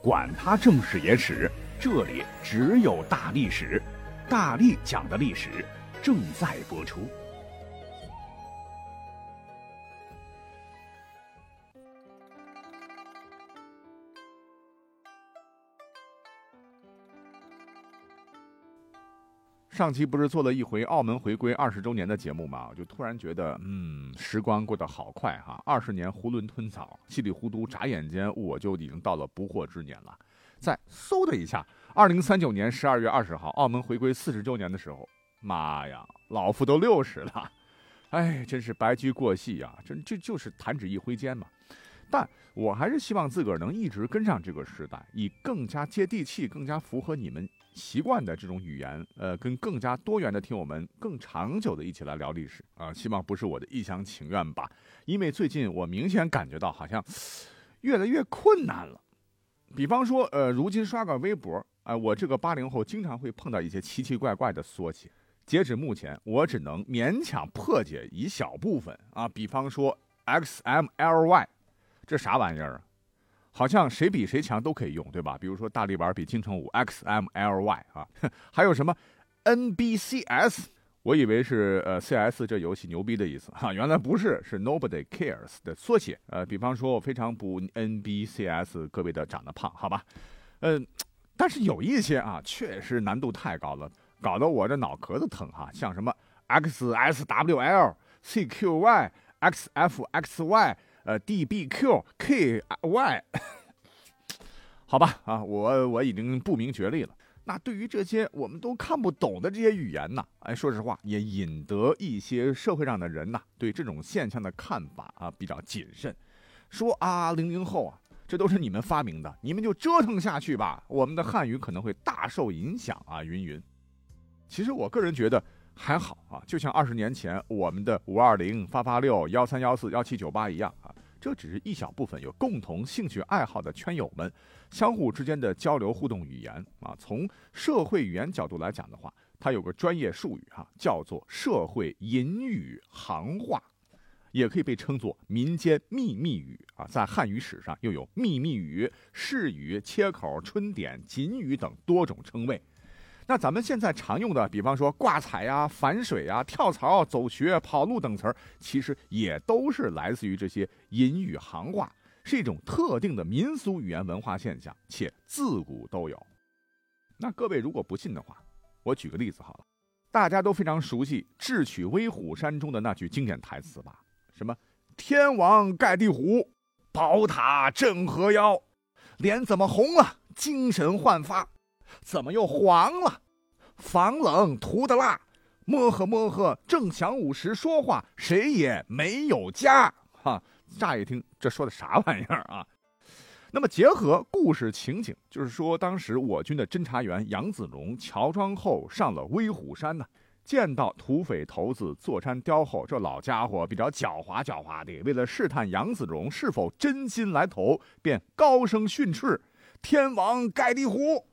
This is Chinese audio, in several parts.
管他正史野史，这里只有大历史，大力讲的历史正在播出。上期不是做了一回澳门回归二十周年的节目吗？我就突然觉得，嗯，时光过得好快哈！二十年囫囵吞枣，稀里糊涂，眨眼间我就已经到了不惑之年了。再嗖的一下，二零三九年十二月二十号，澳门回归四十周年的时候，妈呀，老夫都六十了，哎，真是白驹过隙呀！真这就是弹指一挥间嘛。但我还是希望自个儿能一直跟上这个时代，以更加接地气、更加符合你们。习惯的这种语言，呃，跟更加多元的听友们更长久的一起来聊历史啊，希望不是我的一厢情愿吧？因为最近我明显感觉到好像越来越困难了。比方说，呃，如今刷个微博，啊，我这个八零后经常会碰到一些奇奇怪怪的缩写。截止目前，我只能勉强破解一小部分啊。比方说 XMLY，这啥玩意儿啊？好像谁比谁强都可以用，对吧？比如说大力丸比金城武 XMLY 啊，还有什么 NBCS？我以为是呃 CS 这游戏牛逼的意思哈，原来不是，是 Nobody Cares 的缩写。呃，比方说我非常不 NBCS，各位的长得胖，好吧？嗯，但是有一些啊，确实难度太高了，搞得我这脑壳子疼哈。像什么 x s w l c q y x f x y 呃，dbqky，好吧，啊，我我已经不明觉厉了。那对于这些我们都看不懂的这些语言呢，哎，说实话，也引得一些社会上的人呐，对这种现象的看法啊比较谨慎，说啊，零零后啊，这都是你们发明的，你们就折腾下去吧，我们的汉语可能会大受影响啊，云云。其实我个人觉得。还好啊，就像二十年前我们的五二零、八八六、幺三幺四、幺七九八一样，这只是一小部分有共同兴趣爱好的圈友们相互之间的交流互动语言啊。从社会语言角度来讲的话，它有个专业术语哈，叫做社会隐语行话，也可以被称作民间秘密语啊。在汉语史上又有秘密语、市语、切口、春点、锦语等多种称谓。那咱们现在常用的，比方说挂彩呀、反水呀、跳槽、走穴、跑路等词儿，其实也都是来自于这些隐语行话，是一种特定的民俗语言文化现象，且自古都有。那各位如果不信的话，我举个例子好了，大家都非常熟悉《智取威虎山》中的那句经典台词吧？什么“天王盖地虎，宝塔镇河妖”，脸怎么红了？精神焕发。怎么又黄了？防冷涂的蜡，摸呵摸呵，正晌午时说话，谁也没有家。哈，乍一听这说的啥玩意儿啊？那么结合故事情景，就是说当时我军的侦察员杨子荣乔装后上了威虎山呢，见到土匪头子坐山雕后，这老家伙比较狡猾狡猾的，为了试探杨子荣是否真心来投，便高声训斥：“天王盖地虎！”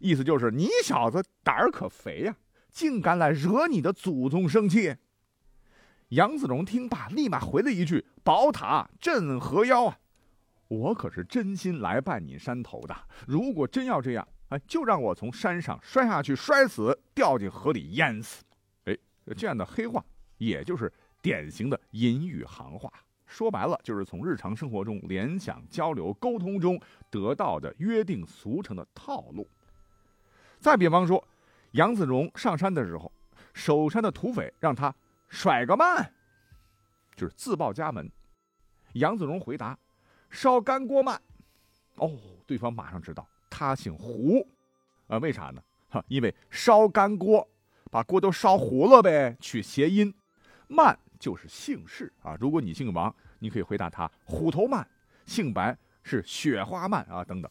意思就是你小子胆儿可肥呀，竟敢来惹你的祖宗生气。杨子荣听罢，立马回了一句：“宝塔镇河妖啊，我可是真心来拜你山头的。如果真要这样，哎，就让我从山上摔下去，摔死，掉进河里淹死。哎，这样的黑话，也就是典型的隐语行话。说白了，就是从日常生活中联想、交流、沟通中得到的约定俗成的套路。”再比方说，杨子荣上山的时候，守山的土匪让他甩个慢，就是自报家门。杨子荣回答：“烧干锅慢。”哦，对方马上知道他姓胡，啊，为啥呢？哈，因为烧干锅，把锅都烧糊了呗，取谐音。慢就是姓氏啊，如果你姓王，你可以回答他虎头慢；姓白是雪花慢啊，等等。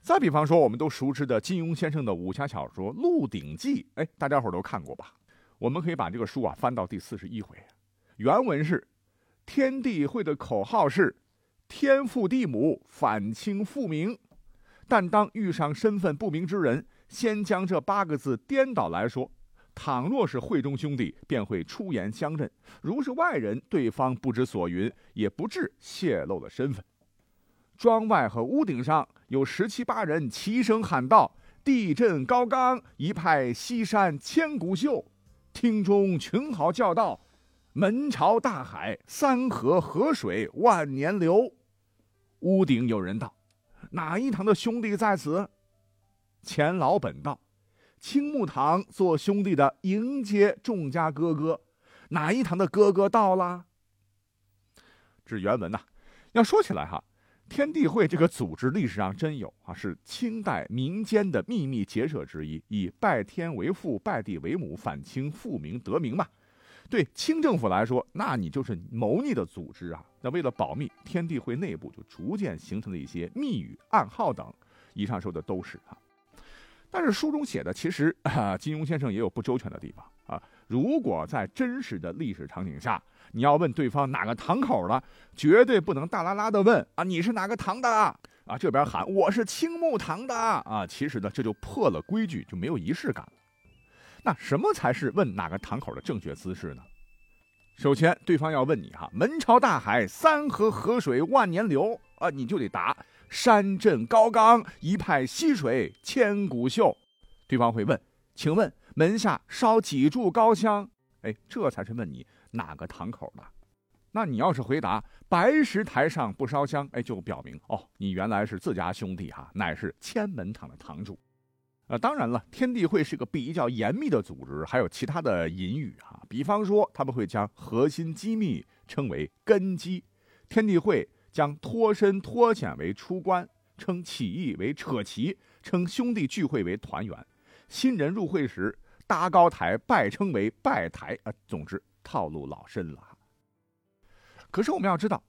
再比方说，我们都熟知的金庸先生的武侠小说《鹿鼎记》，哎，大家伙都看过吧？我们可以把这个书啊翻到第四十一回，原文是：天地会的口号是“天父地母，反清复明”，但当遇上身份不明之人，先将这八个字颠倒来说。倘若是会中兄弟，便会出言相认；如是外人，对方不知所云，也不至泄露了身份。庄外和屋顶上有十七八人齐声喊道：“地震高冈，一派西山千古秀。”厅中群豪叫道：“门朝大海，三河河水万年流。”屋顶有人道：“哪一堂的兄弟在此？”钱老本道：“青木堂做兄弟的迎接众家哥哥，哪一堂的哥哥到了？”这原文呐，要说起来哈。天地会这个组织历史上真有啊，是清代民间的秘密结社之一，以拜天为父、拜地为母，反清复明得名嘛。对清政府来说，那你就是谋逆的组织啊。那为了保密，天地会内部就逐渐形成了一些密语、暗号等。以上说的都是啊，但是书中写的其实啊，金庸先生也有不周全的地方。如果在真实的历史场景下，你要问对方哪个堂口的，绝对不能大拉拉的问啊，你是哪个堂的啊？这边喊我是青木堂的啊，其实呢这就破了规矩，就没有仪式感了。那什么才是问哪个堂口的正确姿势呢？首先，对方要问你哈，门朝大海，三河河水万年流啊，你就得答山镇高冈，一派溪水千古秀。对方会问，请问门下烧几柱高香？哎，这才是问你。哪个堂口的？那你要是回答白石台上不烧香，哎，就表明哦，你原来是自家兄弟哈，乃是千门堂的堂主。呃，当然了，天地会是个比较严密的组织，还有其他的隐语啊，比方说他们会将核心机密称为根基，天地会将脱身脱险为出关，称起义为扯旗，称兄弟聚会为团圆，新人入会时搭高台拜称为拜台啊，总之。套路老深了，可是我们要知道，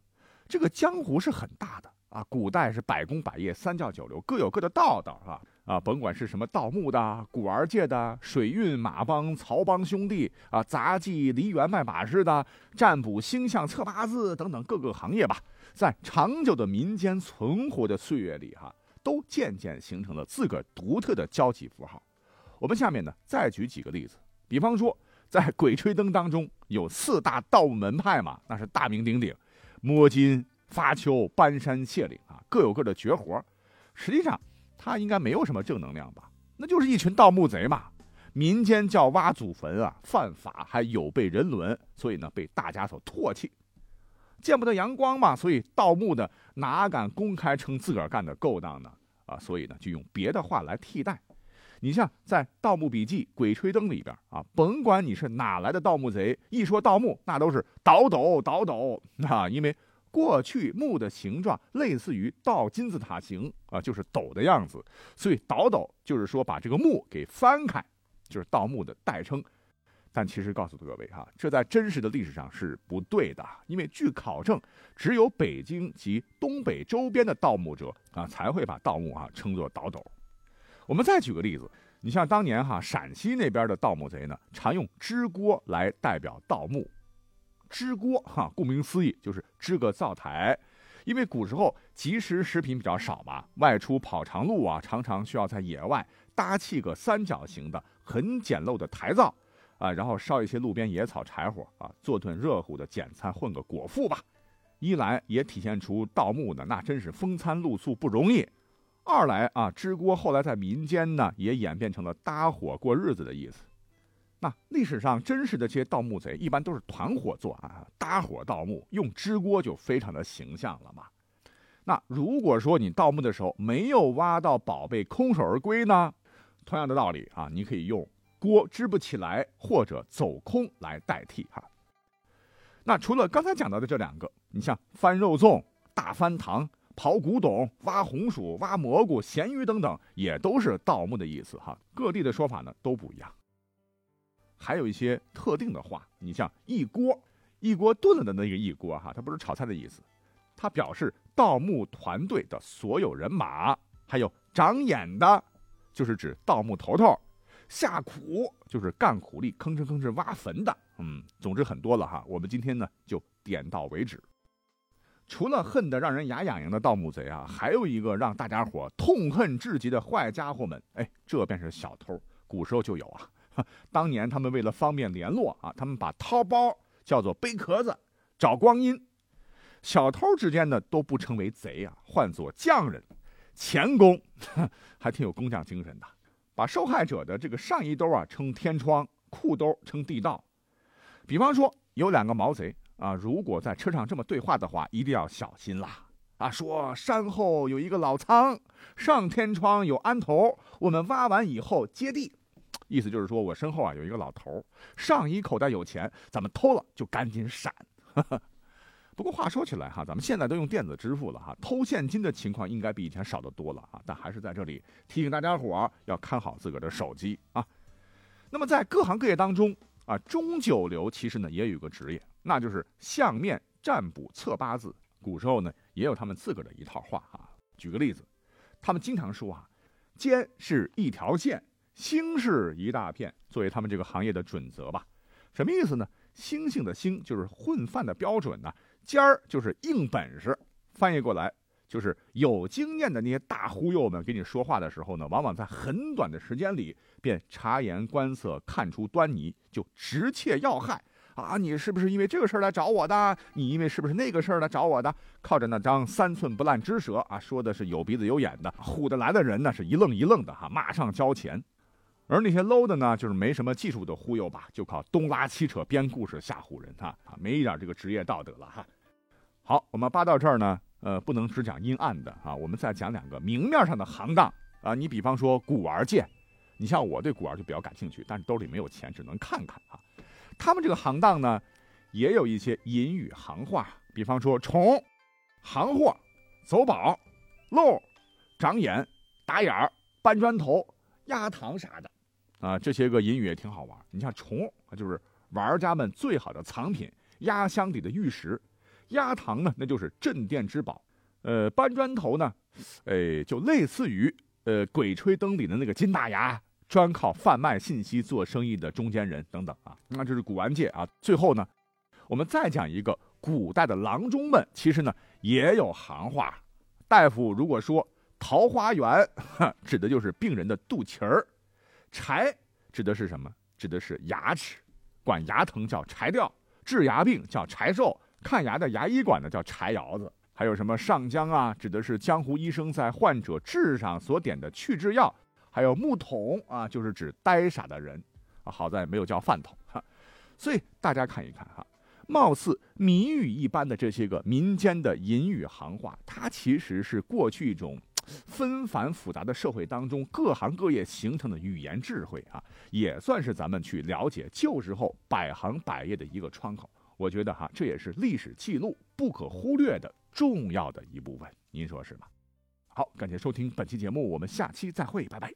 这个江湖是很大的啊。古代是百工百业、三教九流，各有各的道道，啊？啊，甭管是什么盗墓的、古玩界的、水运马帮、曹帮兄弟啊、杂技、梨园卖把式的、占卜、星象、测八字等等各个行业吧，在长久的民间存活的岁月里，哈，都渐渐形成了自个儿独特的交际符号。我们下面呢，再举几个例子，比方说。在《鬼吹灯》当中有四大盗墓门派嘛，那是大名鼎鼎，摸金、发丘、搬山卸岭啊，各有各的绝活。实际上，他应该没有什么正能量吧？那就是一群盗墓贼嘛。民间叫挖祖坟啊，犯法还有悖人伦，所以呢被大家所唾弃。见不得阳光嘛，所以盗墓的哪敢公开称自个儿干的勾当呢？啊，所以呢就用别的话来替代。你像在《盗墓笔记·鬼吹灯》里边啊，甭管你是哪来的盗墓贼，一说盗墓，那都是倒斗倒斗啊，因为过去墓的形状类似于倒金字塔形啊，就是斗的样子，所以倒斗就是说把这个墓给翻开，就是盗墓的代称。但其实告诉各位哈，这在真实的历史上是不对的，因为据考证，只有北京及东北周边的盗墓者啊，才会把盗墓啊称作倒斗。我们再举个例子，你像当年哈陕西那边的盗墓贼呢，常用支锅来代表盗墓。支锅哈，顾名思义就是支个灶台，因为古时候即食食品比较少嘛，外出跑长路啊，常常需要在野外搭砌个三角形的很简陋的台灶啊，然后烧一些路边野草柴火啊，做顿热乎的简餐，混个果腹吧。一来也体现出盗墓的那真是风餐露宿不容易。二来啊，支锅后来在民间呢也演变成了搭伙过日子的意思。那历史上真实的这些盗墓贼一般都是团伙作案，搭伙盗墓，用支锅就非常的形象了嘛。那如果说你盗墓的时候没有挖到宝贝，空手而归呢？同样的道理啊，你可以用锅支不起来或者走空来代替哈。那除了刚才讲到的这两个，你像翻肉粽、大翻糖。刨古董、挖红薯、挖蘑菇、咸鱼等等，也都是盗墓的意思哈。各地的说法呢都不一样。还有一些特定的话，你像一锅，一锅炖了的那个一锅哈，它不是炒菜的意思，它表示盗墓团队的所有人马。还有长眼的，就是指盗墓头头；下苦就是干苦力、吭哧吭哧挖坟的。嗯，总之很多了哈。我们今天呢就点到为止。除了恨得让人牙痒痒的盗墓贼啊，还有一个让大家伙痛恨至极的坏家伙们，哎，这便是小偷。古时候就有啊，当年他们为了方便联络啊，他们把掏包叫做背壳子，找光阴。小偷之间呢都不称为贼啊，唤作匠人。钳工 还挺有工匠精神的，把受害者的这个上衣兜啊称天窗，裤兜称地道。比方说有两个毛贼啊，如果在车上这么对话的话，一定要小心啦啊！说山后有一个老仓，上天窗有安头，我们挖完以后接地，意思就是说我身后啊有一个老头，上衣口袋有钱，咱们偷了就赶紧闪。不过话说起来哈，咱们现在都用电子支付了哈，偷现金的情况应该比以前少得多了啊。但还是在这里提醒大家伙儿要看好自个儿的手机啊。那么在各行各业当中啊，中九流其实呢也有个职业，那就是相面占卜测八字。古时候呢也有他们自个儿的一套话啊。举个例子，他们经常说啊，尖是一条线，星是一大片，作为他们这个行业的准则吧。什么意思呢？星星的星就是混饭的标准呢。尖儿就是硬本事，翻译过来就是有经验的那些大忽悠们，给你说话的时候呢，往往在很短的时间里便察言观色，看出端倪，就直切要害啊！你是不是因为这个事儿来找我的？你因为是不是那个事儿来找我的？靠着那张三寸不烂之舌啊，说的是有鼻子有眼的，唬得来的人呢是一愣一愣的哈，马上交钱。而那些 low 的呢，就是没什么技术的忽悠吧，就靠东拉西扯编故事吓唬人哈啊，没一点这个职业道德了哈。好，我们扒到这儿呢，呃，不能只讲阴暗的啊，我们再讲两个明面上的行当啊。你比方说古玩界，你像我对古玩就比较感兴趣，但是兜里没有钱，只能看看啊。他们这个行当呢，也有一些隐语行话，比方说虫、行货、走宝、漏、长眼、打眼儿、搬砖头、压糖啥的啊，这些个隐语也挺好玩。你像虫，就是玩家们最好的藏品，压箱底的玉石。压堂呢，那就是镇店之宝，呃，搬砖头呢，哎，就类似于呃《鬼吹灯》里的那个金大牙，专靠贩卖信息做生意的中间人等等啊。那这是古玩界啊。最后呢，我们再讲一个古代的郎中们，其实呢也有行话。大夫如果说桃花源，指的就是病人的肚脐儿；柴指的是什么？指的是牙齿，管牙疼叫柴吊，治牙病叫柴寿。看牙的牙医管呢叫柴窑子，还有什么上江啊，指的是江湖医生在患者痣上所点的去痣药，还有木桶啊，就是指呆傻的人，啊，好在没有叫饭桶哈。所以大家看一看哈，貌似谜语一般的这些个民间的隐语行话，它其实是过去一种纷繁复杂的社会当中各行各业形成的语言智慧啊，也算是咱们去了解旧时候百行百业的一个窗口。我觉得哈，这也是历史记录不可忽略的重要的一部分，您说是吗？好，感谢收听本期节目，我们下期再会，拜拜。